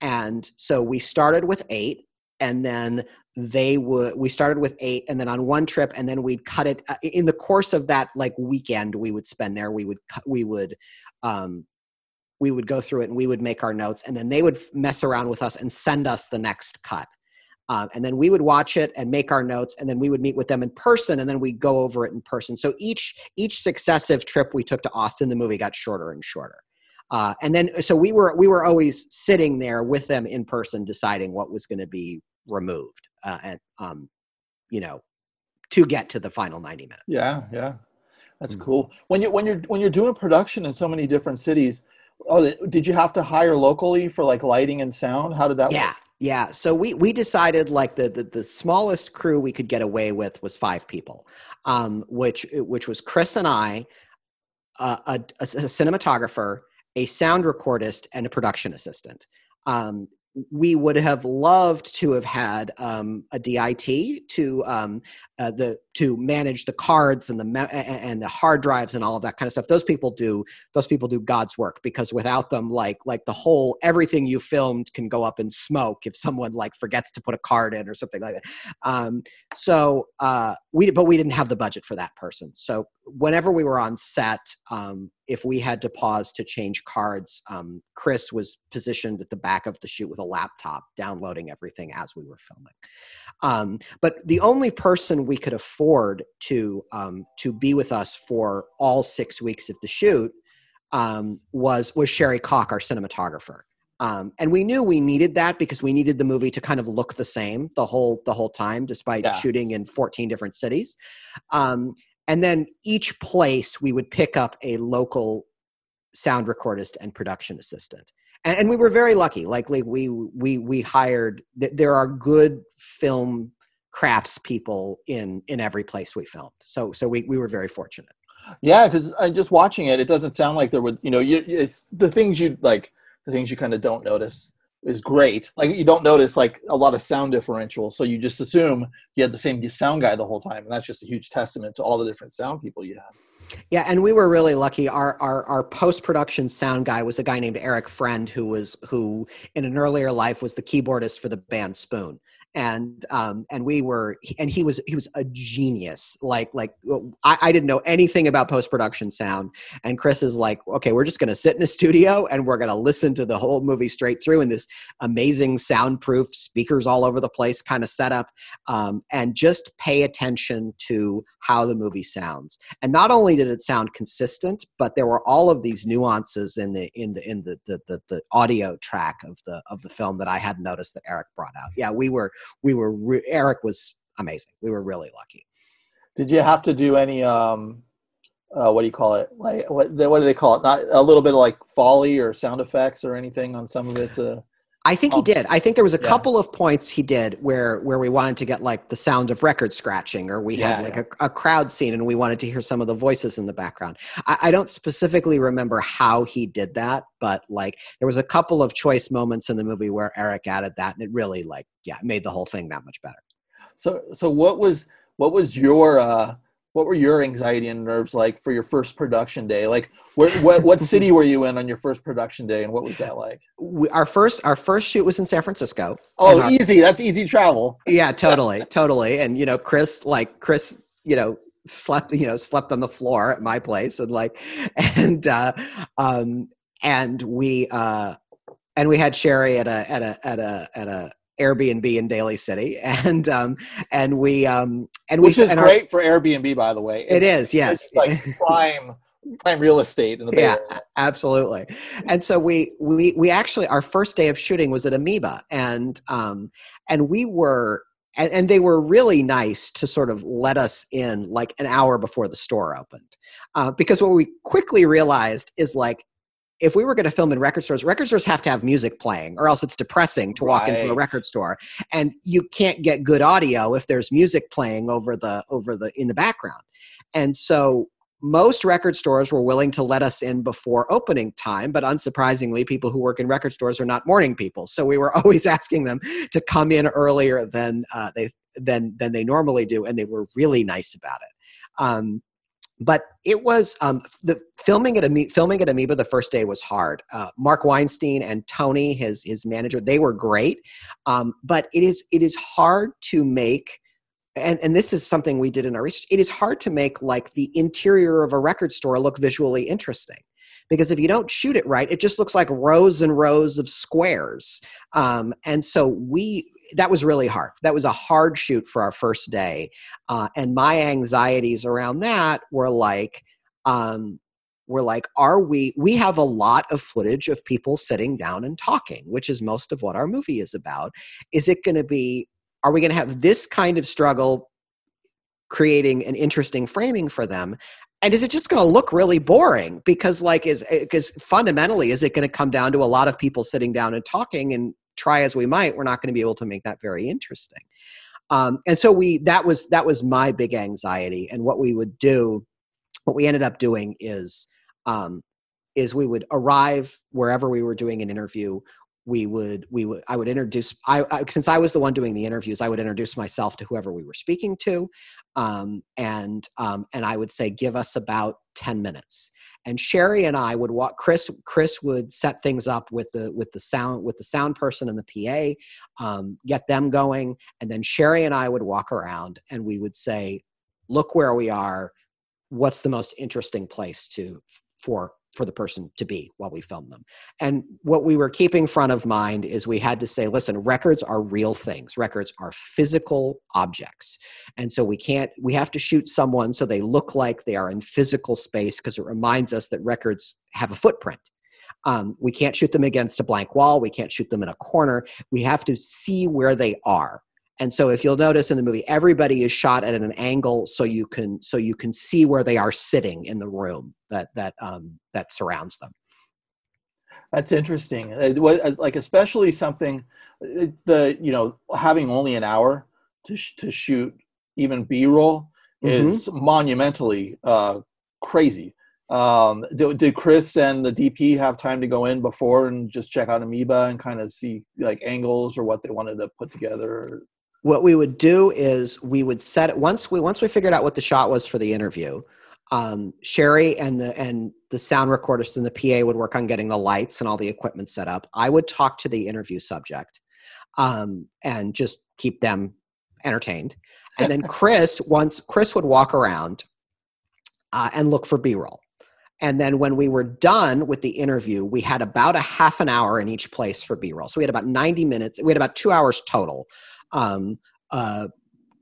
And so we started with eight and then they would we started with eight and then on one trip and then we'd cut it uh, in the course of that like weekend we would spend there we would cut we would um we would go through it and we would make our notes and then they would mess around with us and send us the next cut um, and then we would watch it and make our notes and then we would meet with them in person and then we'd go over it in person so each each successive trip we took to austin the movie got shorter and shorter uh, and then so we were we were always sitting there with them in person deciding what was going to be removed uh, and um, you know to get to the final 90 minutes Yeah, yeah. That's Mhm. cool. When you when you're when you're doing production in so many different cities, oh, did you have to hire locally for like lighting and sound? How did that yeah work? Yeah so we we decided like the, the the smallest crew we could get away with was five people um which which was chris and i uh, a, a, cinematographer a sound recordist and a production assistant. Um we would have loved to have had um, a DIT to um, uh, the to manage the cards and the and the hard drives and all of that kind of stuff. Those people do those people do God's work because without them, like like the whole everything you filmed can go up in smoke if someone like forgets to put a card in or something like that. Um, so uh, we but we didn't have the budget for that person. So whenever we were on set, um, if we had to pause to change cards, um, Chris was positioned at the back of the shoot with a laptop, downloading everything as we were filming. Um, but the only person we could afford to um, to be with us for all six weeks of the shoot um, was was Sherry Cock, our cinematographer. Um, and we knew we needed that because we needed the movie to kind of look the same the whole the whole time, despite Yeah. shooting in 14 different cities. And then each place we would pick up a local sound recordist and production assistant. And, and we were very lucky. Like, like we we we hired there are good film crafts people in in every place we filmed. So so we, we were very fortunate. Yeah, because just watching it, it doesn't sound like there would, you know, you, it's the things you like, the things you kind of don't notice is great. Like you don't notice like a lot of sound differential, so you just assume you had the same sound guy the whole time, and that's just a huge testament to all the different sound people you have. yeah and we were really lucky our our, our post-production sound guy was a guy named eric friend who was who in an earlier life was the keyboardist for the band spoon and um, and we were and he was he was a genius like like I, I didn't know anything about post-production sound and chris is like okay we're just to sit in a studio and we're to listen to the whole movie straight through in this amazing soundproof speakers all over the place kind of setup um, and just pay attention to how the movie sounds. And not only did it sound consistent but there were all of these nuances in the in the in the the, the, the audio track of the of the film that i hadn't noticed that eric brought out. Yeah we were we were re- Eric was amazing. We were really lucky. Did you have to do any um uh, what do you call it? Like what what do they call it? Not a little bit of like Foley or sound effects or anything on some of it to I think he Um, did. I think there was a yeah. couple of points he did where where we wanted to get like the sound of record scratching, or we Yeah, had like a, a crowd scene, and we wanted to hear some of the voices in the background. I, I don't specifically remember how he did that, but like there was a couple of choice moments in the movie where Eric added that, and it really like yeah made the whole thing that much better. So so what was what was your uh what were your anxiety and nerves like for your first production day? Like where what what city were you in on your first production day and what was that like? We, our first our first shoot was in San Francisco. Oh, our- easy. That's easy travel. yeah totally totally and you know chris like chris you know slept you know slept on the floor at my place and like and uh um and we uh and we had sherry at a at a at a at a airbnb in daly city and um and we um and Which we is and our- great for Airbnb by the way. it is yes It's like prime prime real estate in the Bay Yeah. Area. absolutely and so we we we actually our first day of shooting was at amoeba and um and we were and, and they were really nice to sort of let us in like an hour before the store opened uh, because what we quickly realized is like if we were going to film in record stores record stores have to have music playing or else it's depressing to walk into a record store and you can't get good audio if there's music playing over the over the in the background and so most record stores were willing to let us in before opening time, but unsurprisingly, people who work in record stores are not morning people. So we were always asking them to come in earlier than uh, they than than they normally do, and they were really nice about it. Um, but it was um, the filming at Ame- filming at Amoeba the first day was hard. Uh, Marc Weinstein and Tony, his his manager, they were great, um, but it is it is hard to make and and this is something we did in our research it is hard to make like the interior of a record store look visually interesting. Because if you don't shoot it right it just looks like rows and rows of squares. Um, and so we that was really hard. That was a hard shoot for our first day uh, and my anxieties around that were like um, were like are we we have a lot of footage of people sitting down and talking which is most of what our movie is about. Is it going to be are we going to have this kind of struggle creating an interesting framing for them? And is it just going to look really boring? Because like is because fundamentally is it going to come down to a lot of people sitting down and talking and try as we might we're not going to be able to make that very interesting. Um, and so we that was that was my big anxiety and what we would do what we ended up doing is um, is we would arrive wherever we were doing an interview we would we would i would introduce I, I since i was the one doing the interviews i would introduce myself to whoever we were speaking to um, and um, and i would say give us about 10 minutes. And sherry and i would walk chris chris would set things up with the with the sound with the sound person and the pa um, get them going and then sherry and i would walk around and we would say look where we are. What's the most interesting place to for for the person to be while we film them. And what we were keeping front of mind is we had to say listen records are real things. Records are physical objects. And so we can't we have to shoot someone so they look like they are in physical space because it reminds us that records have a footprint. Um, we can't shoot them against a blank wall. We can't shoot them in a corner. We have to see where they are and so if you'll notice in the movie everybody is shot at an angle so you can so you can see where they are sitting in the room that that um, that surrounds them That's interesting. It was like especially something uh, the you know having only an hour to sh- to shoot even B roll is monumentally uh, crazy. Um, did, did Chris and the DP have time to go in before and just check out Amoeba and kind of see like angles or what they wanted to put together? What we would do is we would set it once we once we figured out what the shot was for the interview um, sherry and the and the sound recordist and the pa would work on getting the lights and all the equipment set up i would talk to the interview subject um, and just keep them entertained. And then Chris once Chris would walk around uh, and look for B-roll. And then when we were done with the interview, we had about a half an hour in each place for B-roll. So we had about 90 minutes. We had about two hours total, um, uh,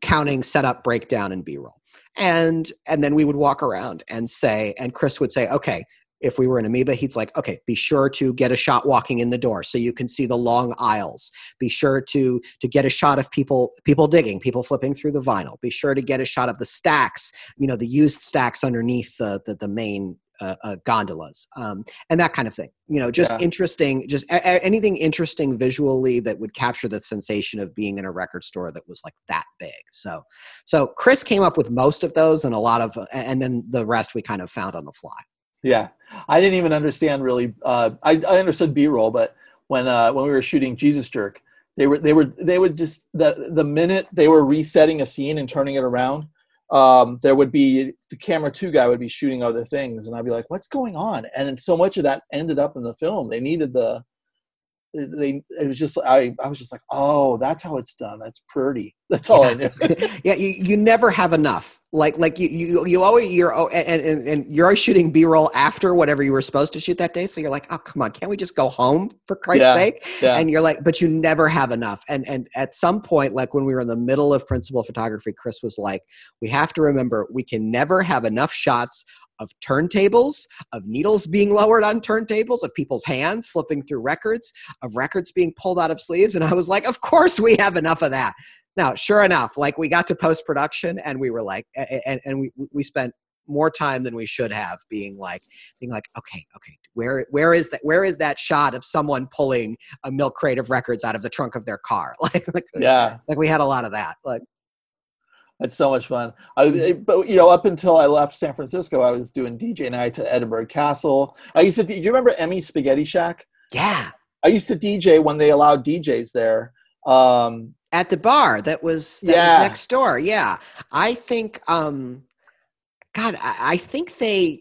counting setup, breakdown, and B-roll. And and then we would walk around and say, and Chris would say, okay, if we were in amoeba he's like okay be sure to get a shot walking in the door so you can see the long aisles be sure to to get a shot of people people digging people flipping through the vinyl be sure to get a shot of the stacks you know the used stacks underneath the the, the main uh, uh, gondolas um, and that kind of thing you know just Yeah. interesting just a- a- anything interesting visually that would capture the sensation of being in a record store that was like that big so so chris came up with most of those and a lot of and then the rest we kind of found on the fly Yeah, I didn't even understand really. Uh, I I understood B roll, but when uh, when we were shooting Jesus Jerk, they were they were they would just the the minute they were resetting a scene and turning it around, um, there would be the camera two guy would be shooting other things, and I'd be like, "What's going on?" And so much of that ended up in the film. They needed the they it was just I I was just like, "Oh, that's how it's done. That's pretty." That's all I knew. yeah, you, you never have enough. Like like you you, you always you're oh, and, and and you're always shooting B roll after whatever you were supposed to shoot that day. So you're like, oh come on, can't we just go home for Christ's Yeah, sake? yeah. And you're like, but you never have enough. And and at some point, like when we were in the middle of principal photography, Chris was like, we have to remember we can never have enough shots of turntables, of needles being lowered on turntables, of people's hands flipping through records, of records being pulled out of sleeves. And I was like, of course we have enough of that. Now, sure enough, like we got to post production and we were like, and, and we, we spent more time than we should have being like, being like, okay, okay, where, where is that, where is that shot of someone pulling a milk crate of records out of the trunk of their car? Like, like, yeah. like we had a lot of that. Like, It's so much fun. I, but you know, up until I left San Francisco, I was doing DJ nights at Edinburgh Castle. I used to. Do you remember Emmy Spaghetti Shack? yeah, I used to DJ when they allowed DJs there. Um, at the bar that was that Yeah. was next door. Yeah, I think. um God, I, I think they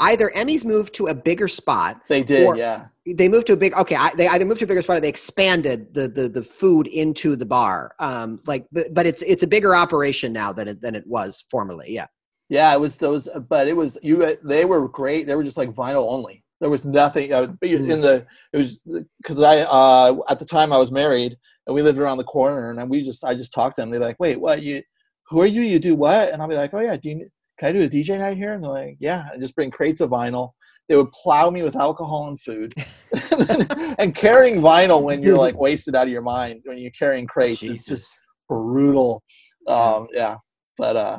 either Emmys moved to a bigger spot they did, yeah, they moved to a big okay I, they either moved to a bigger spot or they expanded the the, the food into the bar um like but, but it's it's a bigger operation now than it than it was formerly yeah yeah. It was those, but it was you. They were great. They were just like vinyl only. There was nothing uh, but Mm. in the. It was because I uh, at the time I was married and we lived around the corner and we just I just talked to them. They're like, "Wait, what? You who are you? You do what?" And I'll be like, "Oh yeah, do you, can I do a DJ night here?" And they're like, "Yeah." And just bring crates of vinyl. They would plow me with alcohol and food, and carrying vinyl when you're like wasted out of your mind when you're carrying crates is just brutal. Um, yeah, but uh,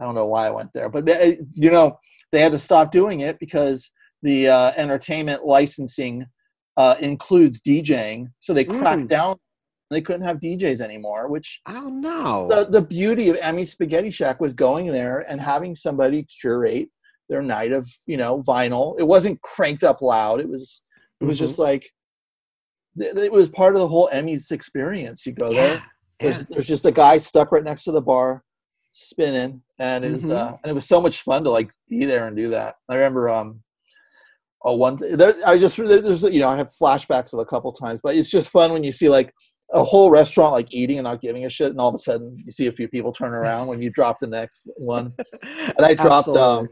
I don't know why I went there, but they, you know they had to stop doing it because the uh, entertainment licensing uh, includes DJing, so they cracked Mm. down. They couldn't have DJs anymore, which oh no the, the beauty of Emmy Spaghetti Shack was going there and having somebody curate their night of you know vinyl. It wasn't cranked up loud. It was it was Mhm. just like it was part of the whole Emmys experience. You go there. There's, yeah. there's just a guy stuck right next to the bar, spinning, and it was Mhm. uh, and it was so much fun to like be there and do that. I remember um, oh one there, I just there's you know I have flashbacks of a couple times, but it's just fun when you see like a whole restaurant like eating and not giving a shit, and all of a sudden you see a few people turn around when you drop the next one. And I dropped um,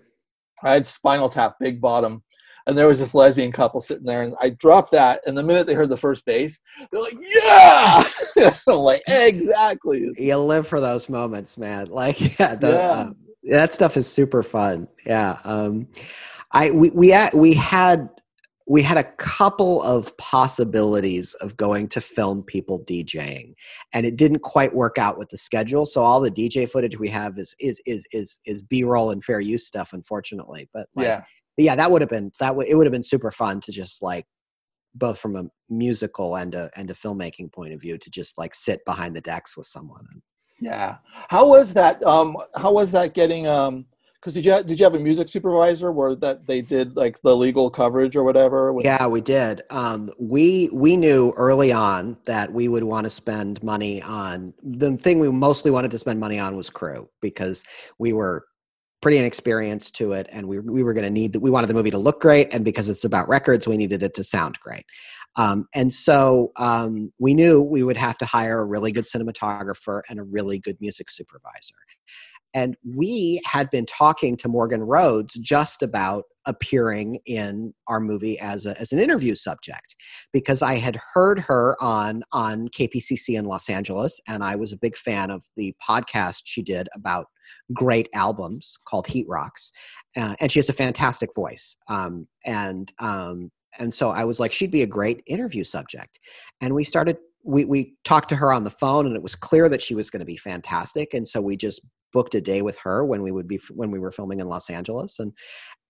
I had Spinal Tap, Big Bottom, and there was this lesbian couple sitting there, and I dropped that, and the minute they heard the first bass, they're like, "Yeah!" I'm like, "Exactly." you live for those moments man like yeah, the, Yeah. um, that stuff is super fun yeah um i we we had, we had we had a couple of possibilities of going to film people DJing, and it didn't quite work out with the schedule. So all the DJ footage we have is is is is is B roll and fair use stuff, unfortunately. But like, Yeah, but yeah, that would have been that would it would have been super fun to just like both from a musical and a and a filmmaking point of view to just like sit behind the decks with someone. yeah. How was that? Um, how was that getting? Um, because did you did you have a music supervisor where that they did like the legal coverage or whatever? Yeah, we did. Um, we we knew early on that we would want to spend money on the thing we mostly wanted to spend money on was crew because we were pretty inexperienced to it, and we we were going to need that. We wanted the movie to look great, and because it's about records, we needed it to sound great. Um, and so um, we knew we would have to hire a really good cinematographer and a really good music supervisor. And we had been talking to Morgan Rhodes just about appearing in our movie as, a, as an interview subject because I had heard her on, on KPCC in Los Angeles, and I was a big fan of the podcast she did about great albums called Heat Rocks. Uh, and she has a fantastic voice. Um, and, um, and so I was like, she'd be a great interview subject. And we started we, we talked to her on the phone and it was clear that she was going to be fantastic and so we just booked a day with her when we would be when we were filming in Los Angeles and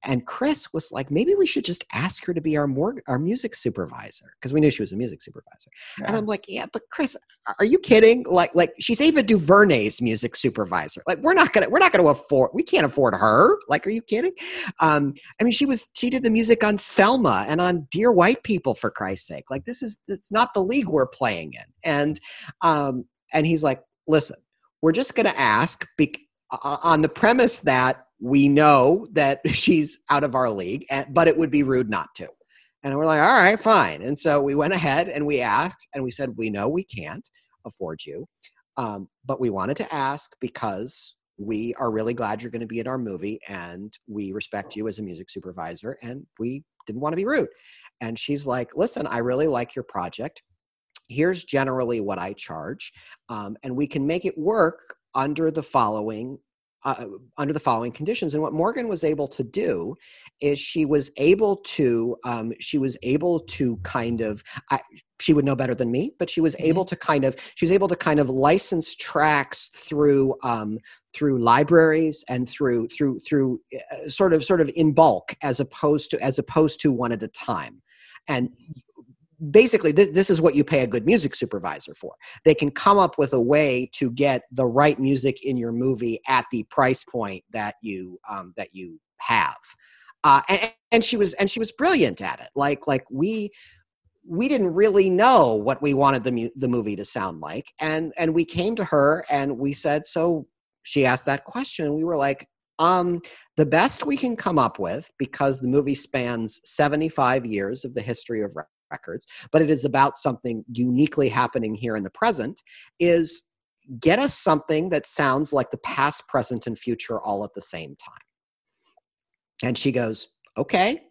and Chris was like maybe we should just ask her to be our more our music supervisor because we knew she was a music supervisor. Yeah. and I'm like yeah but Chris are you kidding? Like like she's Ava DuVernay's music supervisor. Like we're not gonna we're not gonna afford we can't afford her. Like are you kidding? Um I mean she was she did the music on Selma and on Dear White People for Christ's sake. Like this is it's not the league we're playing in. And um and he's like listen we're just going to ask be- on the premise that we know that she's out of our league, but it would be rude not to. And we're like, all right, fine. And so we went ahead and we asked, and we said, we know we can't afford you, um, but we wanted to ask because we are really glad you're going to be in our movie and we respect you as a music supervisor and we didn't want to be rude. And she's like, listen, I really like your project here's generally what I charge, um, and we can make it work under the following uh, under the following conditions. And what Morgan was able to do is she was able to um, she was able to kind of I, she would know better than me, but she was mm-hmm. able to kind of she was able to kind of license tracks through um, through libraries and through through through uh, sort of sort of in bulk as opposed to as opposed to one at a time. And basically th- this is what you pay a good music supervisor for. They can come up with a way to get the right music in your movie at the price point that you um, that you have. Uh, and, and she was and she was brilliant at it. Like like we we didn't really know what we wanted the, mu- the movie to sound like. And and we came to her and we said so she asked that question we were like um, the best we can come up with because the movie spans 75 years of the history of records, but it is about something uniquely happening here in the present, is get us something that sounds like the past, present, and future all at the same time. And she goes, okay.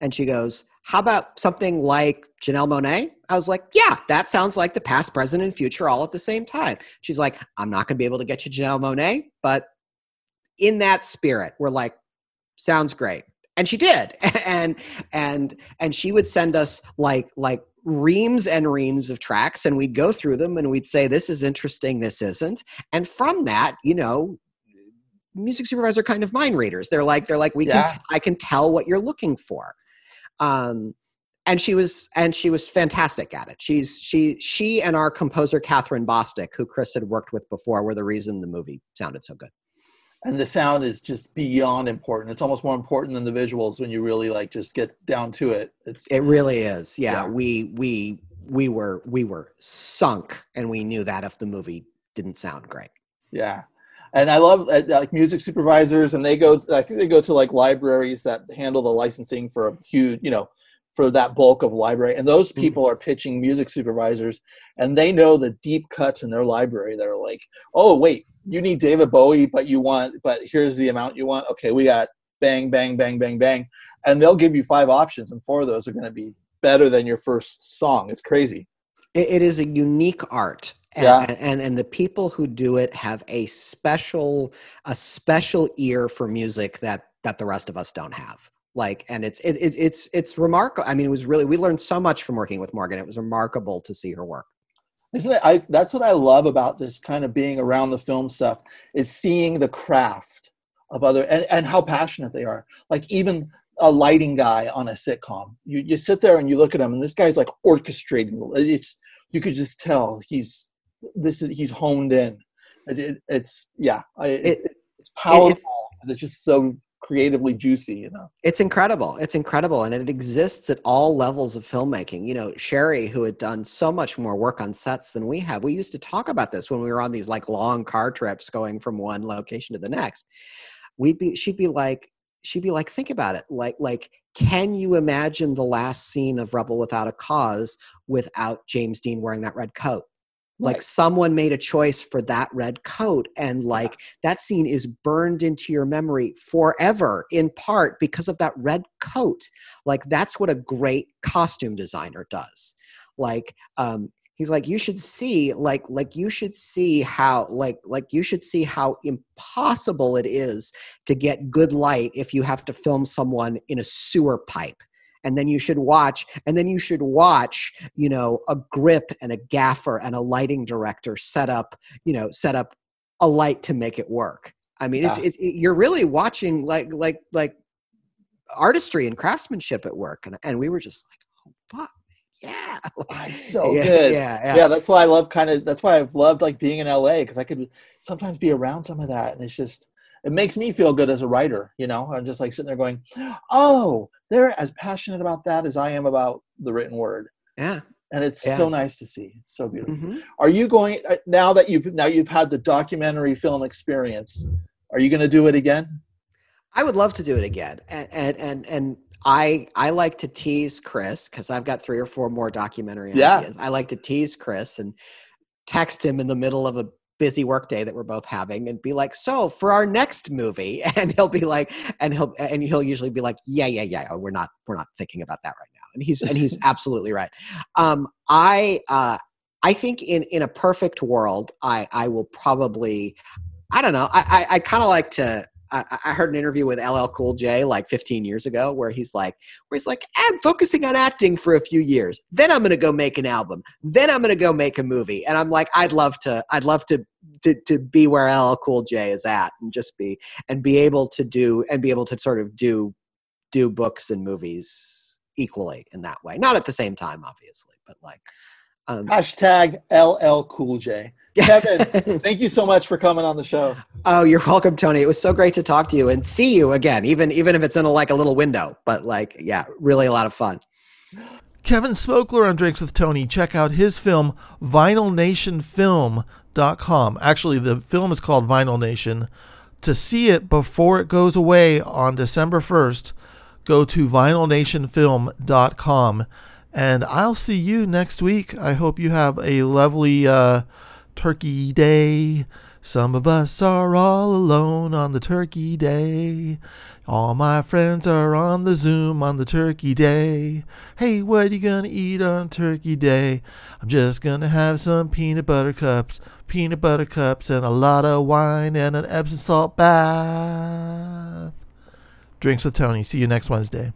And she goes, how about something like Janelle Monáe? I was like, yeah, that sounds like the past, present, and future all at the same time. She's like, I'm not going to be able to get you Janelle Monáe, but in that spirit, we're like, sounds great and she did. And and and she would send us like like reams and reams of tracks and we'd go through them and we'd say this is interesting this isn't. And from that you know music supervisor kind of mind readers. They're like they're like we yeah. can I can tell what you're looking for. Um and she was and she was fantastic at it. She's she she and our composer catherine bostic who chris had worked with before were the reason the movie sounded so good and the sound is just beyond important. It's almost more important than the visuals when you really like just get down to it. It's it really is. Yeah, yeah. we we we were we were sunk, and we knew that if the movie didn't sound great. Yeah, and I love uh, like music supervisors, and they go. I think they go to like libraries that handle the licensing for a huge, you know, for that bulk of library. And those mm. people are pitching music supervisors, and they know the deep cuts in their library that are like, oh wait, you need David Bowie, but you want, but here's the amount you want. Okay, we got bang, bang, bang, bang, bang, and they'll give you five options, and four of those are going to be better than your first song. It's crazy. it, it is a unique art. And, yeah. and, and and the people who do it have a special a special ear for music that that the rest of us don't have like and it's it, it, it's it's remarkable i mean it was really we learned so much from working with morgan it was remarkable to see her work isn't it? I, that's what I love about this kind of being around the film stuff is seeing the craft of other and, and how passionate they are. Like even a lighting guy on a sitcom, you, you sit there and you look at him and this guy's like orchestrating. It's you could just tell he's this is he's honed in. It, it, it's yeah, I, it, it's powerful. It's, it's just so creatively juicy you know? It's incredible. It's incredible and it exists at all levels of filmmaking. You know sherry who had done so much more work on sets than we have we used to talk about this when we were on these like long car trips going from one location to the next. We'd be she'd be like she'd be like think about it. Like like can you imagine the last scene of rebel without a cause without james dean wearing that red coat like Right. someone made a choice for that red coat and like that scene is burned into your memory forever in part because of that red coat. Like that's what a great costume designer does. Like um he's like you should see like like you should see how like like you should see how impossible it is to get good light if you have to film someone in a sewer pipe and then you should watch and then you should watch you know a grip and a gaffer and a lighting director set up you know set up a light to make it work i mean it's, Yeah. it's it, you're really watching like like like artistry and craftsmanship at work and, and we were just like oh fuck yeah so yeah, good. yeah yeah. yeah that's why I love kind of that's why I've loved like being in LA because I could sometimes be around some of that and it's just it makes me feel good as a writer, you know. I'm just like sitting there going, "Oh, they're as passionate about that as I am about the written word." yeah And it's Yeah. so nice to see. It's so beautiful. Mhm. Are you going uh, now that you've now you've had the documentary film experience? Are you going to do it again? I would love to do it again, and and and, and I I like to tease Chris because I've got three or four more documentary Yeah. ideas. I like to tease Chris and text him in the middle of a busy work day that we're both having and be like so for our next movie and he'll be like and he'll and he'll usually be like yeah yeah yeah we're not we're not thinking about that right now and he's and he's absolutely right. Um i uh i think in in a perfect world i i will probably i don't know i i, I kind of like to I, I heard an interview with LL Cool J like 15 years ago where he's like, where he's like, I'm focusing on acting for a few years. Then I'm going to go make an album. Then I'm going to go make a movie. And I'm like, I'd love to, I'd love to, to, to be where LL Cool J is at and just be, and be able to do, and be able to sort of do, do books and movies equally in that way. Not at the same time, obviously, but like, um, Hashtag LL Cool J. Kevin, thank you so much for coming on the show. Oh, you're welcome, Tony. It was so great to talk to you and see you again, even even if it's in a, like a little window. But like, yeah, really a lot of fun. Kevin Smokler on Drinks with Tony. Check out his film, vinylnationfilm.com. Actually, the film is called Vinyl Nation. To see it before it goes away on December 1st, go to vinylnationfilm.com. And I'll see you next week. I hope you have a lovely uh, turkey day. Some of us are all alone on the turkey day. All my friends are on the Zoom on the turkey day. Hey, what are you gonna eat on turkey day? I'm just gonna have some peanut butter cups, peanut butter cups, and a lot of wine and an Epsom salt bath. Drinks with Tony. See you next Wednesday.